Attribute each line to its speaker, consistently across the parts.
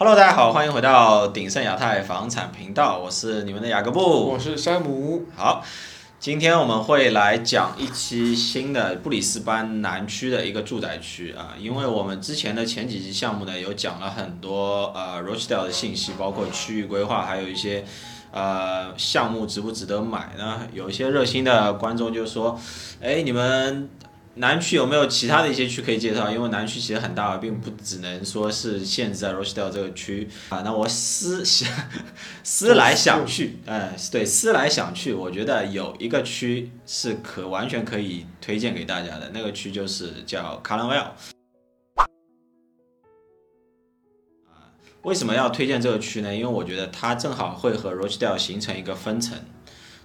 Speaker 1: Hello，大家好，欢迎回到鼎盛亚太房产频道，我是你们的雅各布。
Speaker 2: 我是山姆。
Speaker 1: 好，今天我们会来讲一期新的布里斯班南区的一个住宅区啊，因为我们之前的前几期项目呢，有讲了很多呃 Rochdale 的信息，包括区域规划，还有一些呃项目值不值得买呢？有一些热心的观众就说，哎，你们。南区有没有其他的一些区可以介绍？因为南区其实很大，并不只能说是限制在 Rochdale 这个区啊。那我思想思来想去，哎，对，思来想去，我觉得有一个区是可完全可以推荐给大家的，那个区就是叫 c a l l n w e l l 啊，为什么要推荐这个区呢？因为我觉得它正好会和 Rochdale 形成一个分层，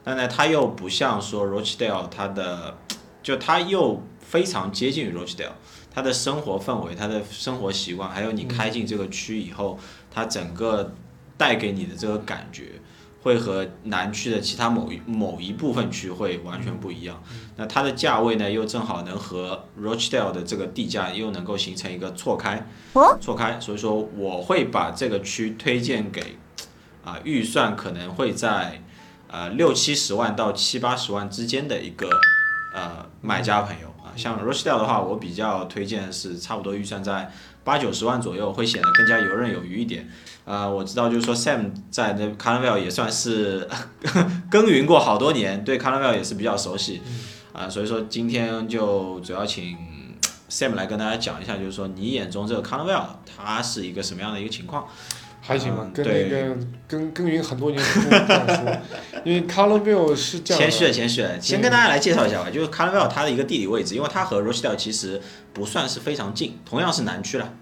Speaker 1: 但呢，它又不像说 Rochdale 它的，就它又。非常接近于 Rochdale，它的生活氛围、它的生活习惯，还有你开进这个区以后，它整个带给你的这个感觉，会和南区的其他某一某一部分区会完全不一样。那它的价位呢，又正好能和 Rochdale 的这个地价又能够形成一个错开，错开。所以说，我会把这个区推荐给啊，预算可能会在呃六七十万到七八十万之间的一个呃买家朋友。像 Rochdale 的话，我比较推荐是差不多预算在八九十万左右，会显得更加游刃有余一点。呃，我知道就是说 Sam 在那 c a r n v a l 也算是 耕耘过好多年，对 c a r n v a l 也是比较熟悉。啊，所以说今天就主要请 Sam 来跟大家讲一下，就是说你眼中这个 c a r n v a l 它是一个什么样的一个情况。
Speaker 2: 还行吧，跟那个耕耕耘很多年不这样说，因为 c a r l v i l l 是这样。
Speaker 1: 谦虚了，谦虚了。先跟大家来介绍一下吧，就是 c a r l v i l l 它的一个地理位置，因为它和 Rochdale 其实不算是非常近，同样是南区了。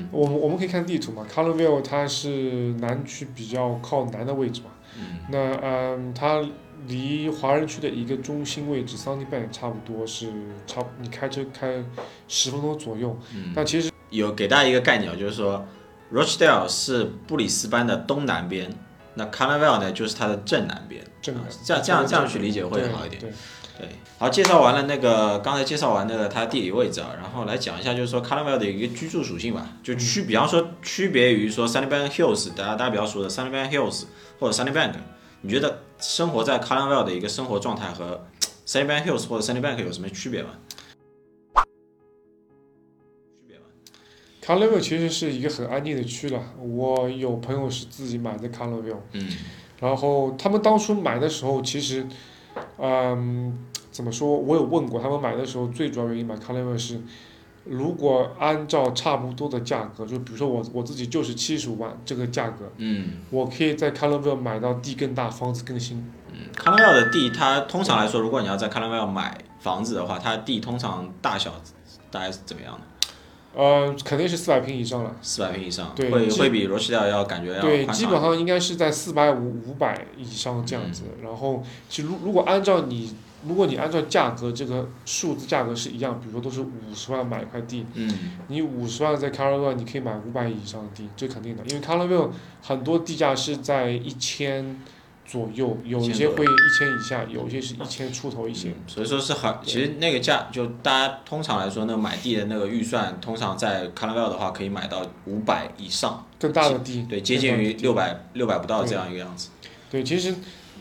Speaker 2: 嗯，我们我们可以看地图嘛 c a r l v i l l 它是南区比较靠南的位置嘛。嗯。那嗯，它。离华人区的一个中心位置 Sunny Bank 差不多是差，你开车开十分钟左右。嗯。但其实
Speaker 1: 有给大家一个概念，就是说，Rochdale 是布里斯班的东南边，那 c a r n a v a l l 呢就是它的正南边。
Speaker 2: 正南。
Speaker 1: 这样这样这样去理解会好一点。
Speaker 2: 对。
Speaker 1: 对。好，介绍完了那个刚才介绍完那个它地理位置啊，然后来讲一下就是说 c a r n a v a l l 的一个居住属性吧，就区，比方说区别于说 Sunny Bank Hills，大家大家比较熟的 Sunny Bank Hills 或者 Sunny Bank。你觉得生活在 c a r l v e l l 的一个生活状态和 Sunnybank Hills 或者 Sunnybank 有什么区别吗？区别吗
Speaker 2: c a r l v e l l 其实是一个很安静的区了。我有朋友是自己买的 c a r l v e l l 嗯，然后他们当初买的时候，其实，嗯，怎么说？我有问过他们买的时候，最主要原因买 c a r l v e l l 是。如果按照差不多的价格，就比如说我我自己就是七十五万这个价格，嗯，我可以在 c a l v e l 买到地更大，房子更新。
Speaker 1: 嗯 c a l v e l 的地，它通常来说，如果你要在 c a l v e l 买房子的话，它的地通常大小大概是怎么样的？
Speaker 2: 呃，肯定是四百平以上了。
Speaker 1: 四百平以上，
Speaker 2: 对，
Speaker 1: 会会比罗西亚要感觉要
Speaker 2: 对，基本上应该是在四百五五百以上这样子。然后，其实如如果按照你。如果你按照价格这个数字价格是一样，比如说都是五十万买一块地，嗯你五十万在 c a r l v e l l 你可以买五百以上的地，这肯定的，因为 c a r l v e l l 很多地价是在一千左右，有一些会一千以下，有一些是一千出头一些。
Speaker 1: 所以说是很，其实那个价就大家通常来说，那买地的那个预算，通常在 c a r l v e l l 的话可以买到五百以上。
Speaker 2: 更大的地。
Speaker 1: 对，接近于六百六百不到这样一个样子。
Speaker 2: 对，其实。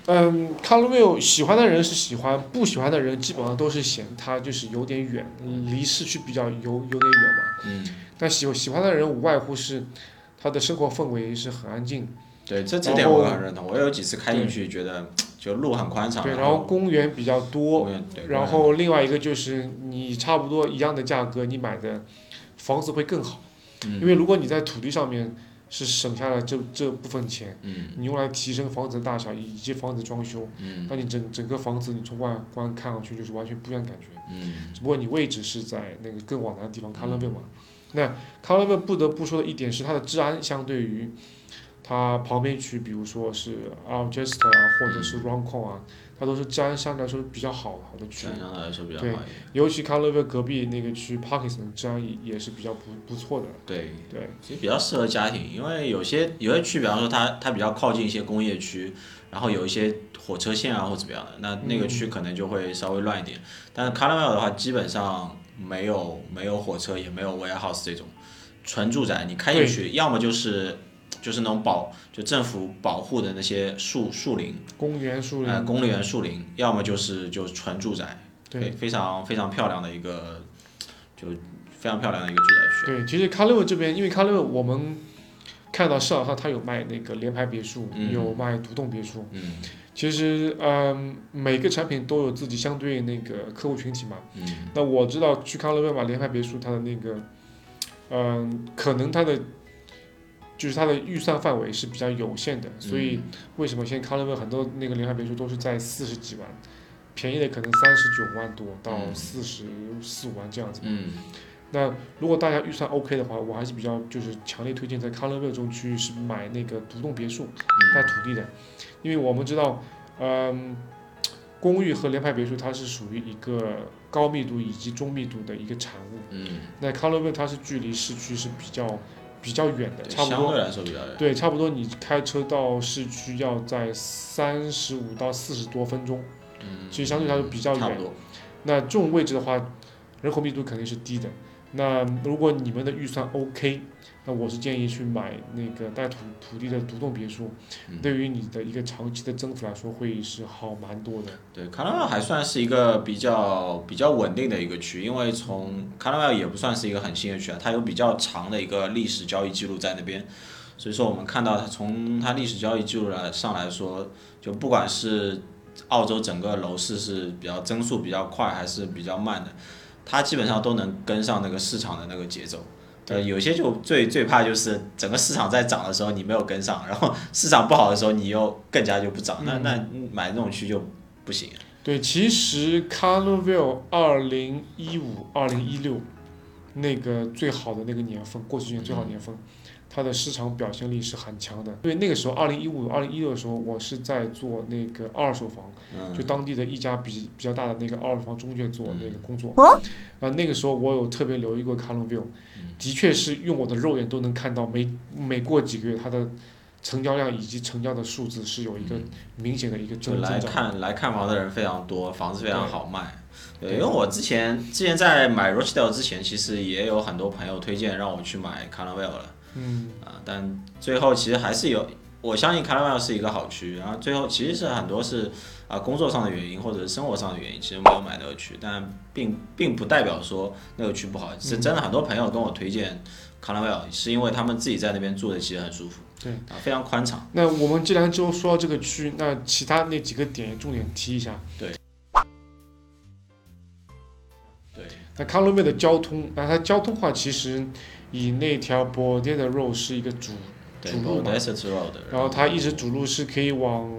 Speaker 2: 嗯 c a r l v i l l 喜欢的人是喜欢，不喜欢的人基本上都是嫌它就是有点远，离市区比较有有点远嘛。嗯。但喜喜欢的人无外乎是，他的生活氛围是很安静。
Speaker 1: 对，这这点我很认同。我有几次开进去，觉得就路很宽敞。
Speaker 2: 对，然后公园比较多。然后另外一个就是你差不多一样的价格，你买的房子会更好。嗯。因为如果你在土地上面。是省下了这这部分钱，你用来提升房子的大小以及房子装修，那你整整个房子你从外观看上去就是完全不一样的感觉。只不过你位置是在那个更往南的地方，卡勒贝嘛。那卡勒贝不得不说的一点是它的治安相对于它旁边区，比如说是 Algeciras 啊，或者是 Roncon 啊，它都是治安相对来说比较好好的区。
Speaker 1: 相对来说比较好
Speaker 2: 对尤其康乐贝隔壁那个区 Parkinson 这样也也是比较不不错的。
Speaker 1: 对，
Speaker 2: 对，
Speaker 1: 其实比较适合家庭，因为有些有些区，比方说它它比较靠近一些工业区，然后有一些火车线啊或怎么样的，那那个区可能就会稍微乱一点。但是 c a r a m e l 的话，基本上没有没有火车，也没有 warehouse 这种纯住宅，你开进去要么就是就是那种保就政府保护的那些树树林，
Speaker 2: 公园树林，
Speaker 1: 呃，公园树林，要么就是就纯住宅，
Speaker 2: 对
Speaker 1: 非非常非常漂亮的一个就非常漂亮的一个住宅区。
Speaker 2: 对，其实康乐贝这边，因为康乐贝我们看到市场上它有卖那个联排别墅，
Speaker 1: 嗯
Speaker 2: 有卖独栋别墅。
Speaker 1: 嗯
Speaker 2: 其实，嗯，每个产品都有自己相对那个客户群体嘛。
Speaker 1: 嗯
Speaker 2: 那我知道去康乐贝买联排别墅，它的那个，嗯，可能它的就是它的预算范围是比较有限的，所以为什么现在康乐贝很多那个联排别墅都是在四十几万，便宜的可能三十九万多到
Speaker 1: 嗯。
Speaker 2: 四十四五万这样子。
Speaker 1: 嗯。
Speaker 2: 那如果大家预算 OK 的话，我还是比较就是强烈推荐在康乐贝这种区域是买那个独栋别墅带
Speaker 1: 嗯
Speaker 2: 土地的，因为我们知道，嗯，公寓和联排别墅它是属于一个高密度以及中密度的一个产物。
Speaker 1: 嗯，
Speaker 2: 那康乐贝它是距离市区是比较比较远的，差不多
Speaker 1: 相对来说比较远。
Speaker 2: 对，差不多你开车到市区要在三十五到四十多分钟，
Speaker 1: 嗯，
Speaker 2: 其实相对来说比较远。那这种位置的话，人口密度肯定是低的。那如果你们的预算 OK，那我是建议去买那个带土土地的独栋别墅，
Speaker 1: 嗯
Speaker 2: 对于你的一个长期的增幅来说会是好蛮多的。
Speaker 1: 对，卡拉麦还算是一个比较比较稳定的一个区，因为从卡拉麦也不算是一个很新的区啊，它有比较长的一个历史交易记录在那边，所以说我们看到它从它历史交易记录来上来说，就不管是澳洲整个楼市是比较增速比较快还是比较慢的，它基本上都能跟上那个市场的那个节奏。呃，有些就最最怕就是整个市场在涨的时候你没有跟上，然后市场不好的时候你又更加就不涨，那那买那种区就不行。
Speaker 2: 对，其实 Carnival 二零一五、二零一六那个最好的那个年份，过去几年最好的年份，它的市场表现力是很强的。因为那个时候，二零一五、二零一六的时候，我是在做那个二手房，
Speaker 1: 嗯。
Speaker 2: 就当地的一家比比较大的那个二手房中介做那个工作。啊，那个时候我有特别留意过 Carnival，的确是用我的肉眼都能看到每，每过几个月它的成交量以及成交的数字是有一个明显的一个增增长。
Speaker 1: 看来看房的人非常多，房子非常好卖。对，
Speaker 2: 对。
Speaker 1: 因为我之前之前在买 Rochdale 之前，其实也有很多朋友推荐让我去买 Carnival 了
Speaker 2: 嗯，
Speaker 1: 啊，但最后其实还是有，我相信 Carnival 是一个好区，然后最后其实是很多是啊工作上的原因或者是生活上的原因，其实没有买那个区，但并并不代表说那个区不好，是真的很多朋友跟我推荐 Carnival，是因为他们自己在那边住的其实很舒服，
Speaker 2: 对
Speaker 1: 啊，非常宽敞。
Speaker 2: 那我们既然就说到这个区，那其他那几个点也重点提一下。
Speaker 1: 对。
Speaker 2: 对那康乐贝的交通，那它交通话其实以那条 b o r d e 的 road 是一个主，主路嘛
Speaker 1: o
Speaker 2: 然后它一直主路是可以往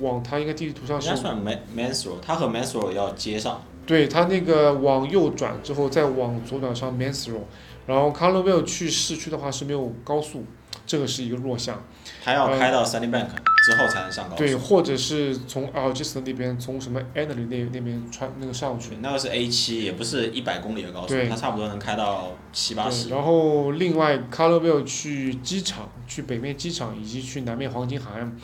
Speaker 2: 往它一个地图上是，
Speaker 1: 应该算 Man Mans Road，它和 Mans Road 要接上。
Speaker 2: 对它那个往右转之后再往左转上 Mans Road，然后康乐贝去市区的话是没有高速，这个是一个弱项。
Speaker 1: 它要开到 Sunny Bank 之后才能上高速。
Speaker 2: 对，或者是从 a l g i s 那边从什么 a n e l y 那那边穿那个上去。
Speaker 1: 那个是 A 七，也不是一百公里的高速，
Speaker 2: 对
Speaker 1: 它差不多能开到七八，十。
Speaker 2: 然后另外 c o l o r v i l l e 去机场、去北面机场以及去南面黄金海岸，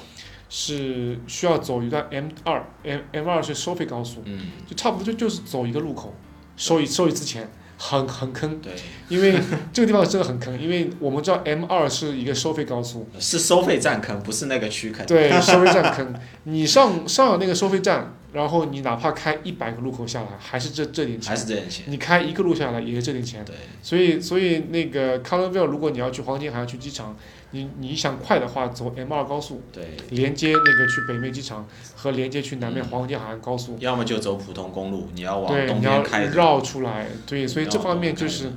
Speaker 2: 是需要走一段 M 二，M M 二是收费高速，
Speaker 1: 嗯，
Speaker 2: 就差不多就就是走一个路口，收一收一次钱，很很坑，
Speaker 1: 对，
Speaker 2: 因为这个地方真的很坑，因为我们知道 M 二是一个收费高速，
Speaker 1: 是收费站坑，不是那个区坑。
Speaker 2: 对，收费站坑，你上上了那个收费站，然后你哪怕开一百个路口下来，还是这这点钱。
Speaker 1: 还，是这点钱。
Speaker 2: 你开一个路下来也是这点钱。
Speaker 1: 对，
Speaker 2: 所以，所以那个 c o l o r v i l l e 如果你要去黄金海岸去机场，你你想快的话，走 M 二高速，
Speaker 1: 对，
Speaker 2: 连接那个去北面机场和连接去南面黄金海岸高速，
Speaker 1: 要么就走普通公路，你要往
Speaker 2: 对，
Speaker 1: 东
Speaker 2: 你要
Speaker 1: 边开。
Speaker 2: 绕出来，对，所以这方面就是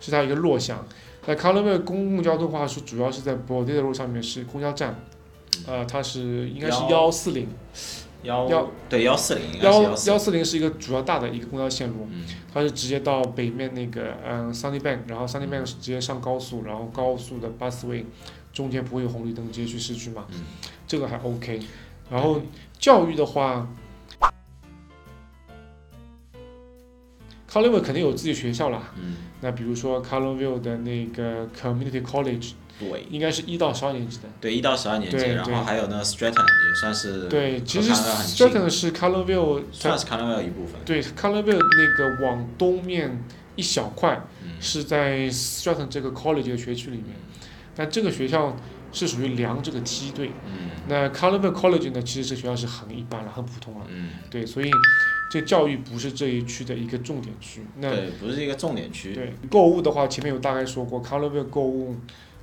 Speaker 2: 是它一个弱项。那 c o l o r v i l l e 公共交通的话是主要是在 b o d e 的路上面是公交站，呃，它是应该是
Speaker 1: 幺
Speaker 2: 幺四零，
Speaker 1: 幺
Speaker 2: 幺
Speaker 1: 对幺四零
Speaker 2: 幺
Speaker 1: 幺四
Speaker 2: 零是一个主要大的一个公交线路，
Speaker 1: 嗯，
Speaker 2: 它是直接到北面那个嗯 Sunny Bank，然后 Sunny Bank 是直接上高速，然后高速的 busway 中间不会有红绿灯，直接去市区嘛，这个还 OK。然后教育的话 c o l l e r v i l l e 肯定有自己学校啦。
Speaker 1: 嗯。
Speaker 2: 那比如说 c o l l e r v i l l e 的那个 Community College，
Speaker 1: 对，
Speaker 2: 应该是一到十二年级的。
Speaker 1: 对，一到十二年级，然后还有那个 Stratton 也算是。
Speaker 2: 对，其实 Stratton 是 c o l l e r v i l l e
Speaker 1: 算是 c o l l e r v i l l e 一部分。
Speaker 2: 对 c o l l e r v i l l e 那个往东面一小块，是在 Stratton 这个 College 的学区里面，但这个学校是属于梁这个梯队。
Speaker 1: 嗯。
Speaker 2: 那 c o l l e r v i l l e College 呢，其实这学校是很一般了，很普通了。
Speaker 1: 嗯。
Speaker 2: 对，所以。这教育不是这一区的一个重点区，那
Speaker 1: 对，不是一个重点区。
Speaker 2: 对，购物的话，前面有大概说过 c o l o r v i l l e 购物，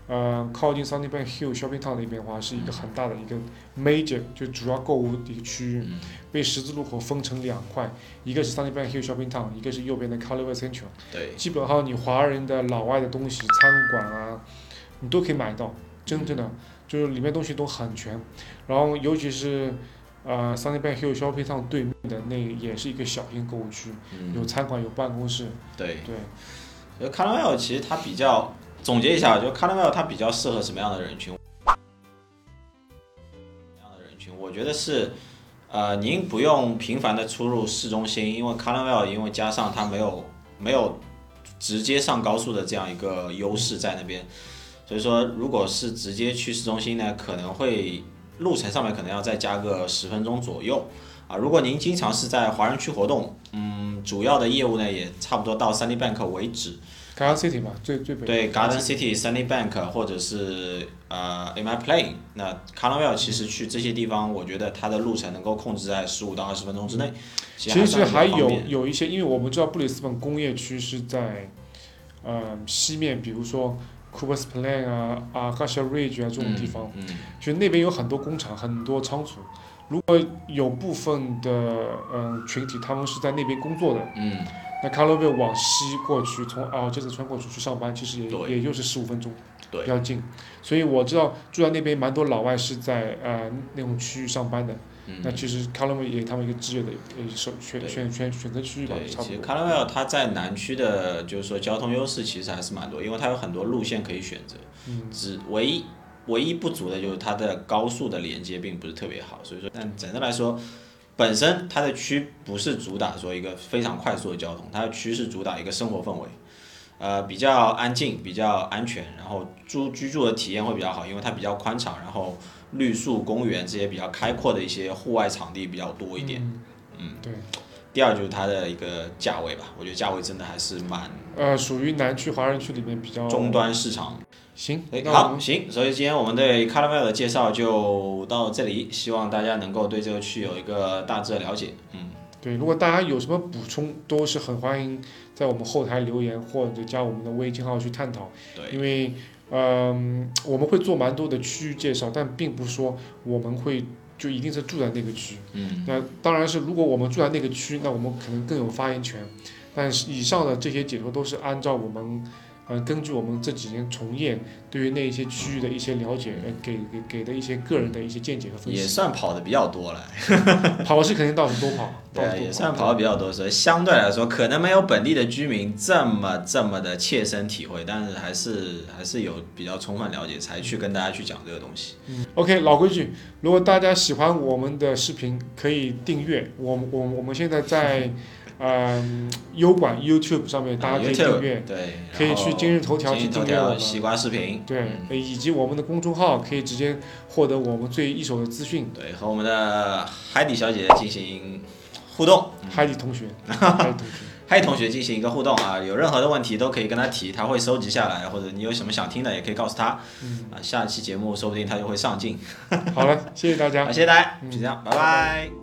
Speaker 2: 呃，靠近 Sunnybank Hill Shopping Town 那边的话，是一个很大的一个 major，就主要购物的一个区域，被十字路口分成两块，一个是 Sunnybank Hill Shopping Town，一个是右边的 c o l o r v i l l e Central。
Speaker 1: 对。
Speaker 2: 基本上你华人的老外的东西，餐馆啊，你都可以买到，真正的就是里面东西都很全，然后尤其是。呃，Sunnybank Hill Shopping Town 对面的那也是一个小型购物区，有餐馆，有办公室。
Speaker 1: 对
Speaker 2: 对。
Speaker 1: 就 c a r n v l 其实它比较总结一下，就 c a r n v l 它比较适合什么样的人群？什么样的人群？我觉得是，呃，您不用频繁的出入市中心，因为 c a r n v l 因为加上它没有没有直接上高速的这样一个优势在那边，所以说如果是直接去市中心呢，可能会。路程上面可能要再加个十分钟左右，啊，如果您经常是在华人区活动，嗯，主要的业务呢也差不多到 Sunny Bank 为止。
Speaker 2: Garden City 嘛，最最北。
Speaker 1: 对，Garden City、Sunny Bank 或者是呃 In My Plane，那 c a r n v a l 其实去这些地方，我觉得它的路程能够控制在十五到二十分钟之内。
Speaker 2: 其实还有有一些，因为我们知道布里斯本工业区是在呃西面，比如说。Cooper's Plain 啊，啊 g a s h a Ridge 啊，这种地方，就那边有很多工厂，很多仓储。如果有部分的嗯群体，他们是在那边工作的，嗯那 c a r l o v i e 往西过去，从啊这次穿过去去上班，其实也也就是十五分钟，对比较近。所以我知道住在那边蛮多老外是在呃那种区域上班的。那其实 c a l l e 也他们一个职业的呃选选选选选择区域吧，差不多。
Speaker 1: 其实 c a l e 它在南区的，就是说交通优势其实还是蛮多，因为它有很多路线可以选择。
Speaker 2: 嗯。
Speaker 1: 只唯一唯一不足的就是它的高速的连接并不是特别好，所以说，但整个来说，本身它的区不是主打说一个非常快速的交通，它的区是主打一个生活氛围，呃，比较安静，比较安全，然后住居住的体验会比较好，因为它比较宽敞，然后。绿树公园这些比较开阔的一些户外场地比较多一点，嗯，
Speaker 2: 对。
Speaker 1: 第二就是它的一个价位吧，我觉得价位真的还是蛮。
Speaker 2: 呃，属于南区华人区里面比较。
Speaker 1: 终端市场。
Speaker 2: 行，
Speaker 1: 好，行，所以今天我们对 c a r m e l 的介绍就到这里，希望大家能够对这个区有一个大致的了解，嗯。
Speaker 2: 对，如果大家有什么补充，都是很欢迎在我们后台留言或者加我们的微信号去探讨。
Speaker 1: 对。
Speaker 2: 因为。嗯，我们会做蛮多的区域介绍，但并不是说我们会就一定是住在那个区。
Speaker 1: 嗯。
Speaker 2: 那当然是，如果我们住在那个区，那我们可能更有发言权。但是以上的这些解说都是按照我们。呃，根据我们这几年从业，对于那一些区域的一些了解，呃，给给给的一些个人的一些见解和分析，
Speaker 1: 也算跑的比较多了。
Speaker 2: 跑是肯定到处都跑，
Speaker 1: 对，也算跑的比较多，所以相对来说，可能没有本地的居民这么这么的切身体会，但是还是还是有比较充分了解，才去跟大家去讲这个东西。
Speaker 2: 嗯，OK，老规矩，如果大家喜欢我们的视频，可以订阅。我我我们现在在。嗯，优管 YouTube 上面大家可以订阅，
Speaker 1: 对，
Speaker 2: 可以去今日头条去订阅我们
Speaker 1: 西瓜视频，
Speaker 2: 对，以及我们的公众号可以直接获得我们最一手的资讯，
Speaker 1: 对，和我们的海底小姐进行互动，
Speaker 2: 海底同学，海底同学，
Speaker 1: 同学进行一个互动啊，有任何的问题都可以跟他提，他会收集下来，或者你有什么想听的也可以告诉他，啊，下期节目说不定他就会上镜。
Speaker 2: 好了，谢谢大家，
Speaker 1: 好，谢谢大家，就这样，拜拜。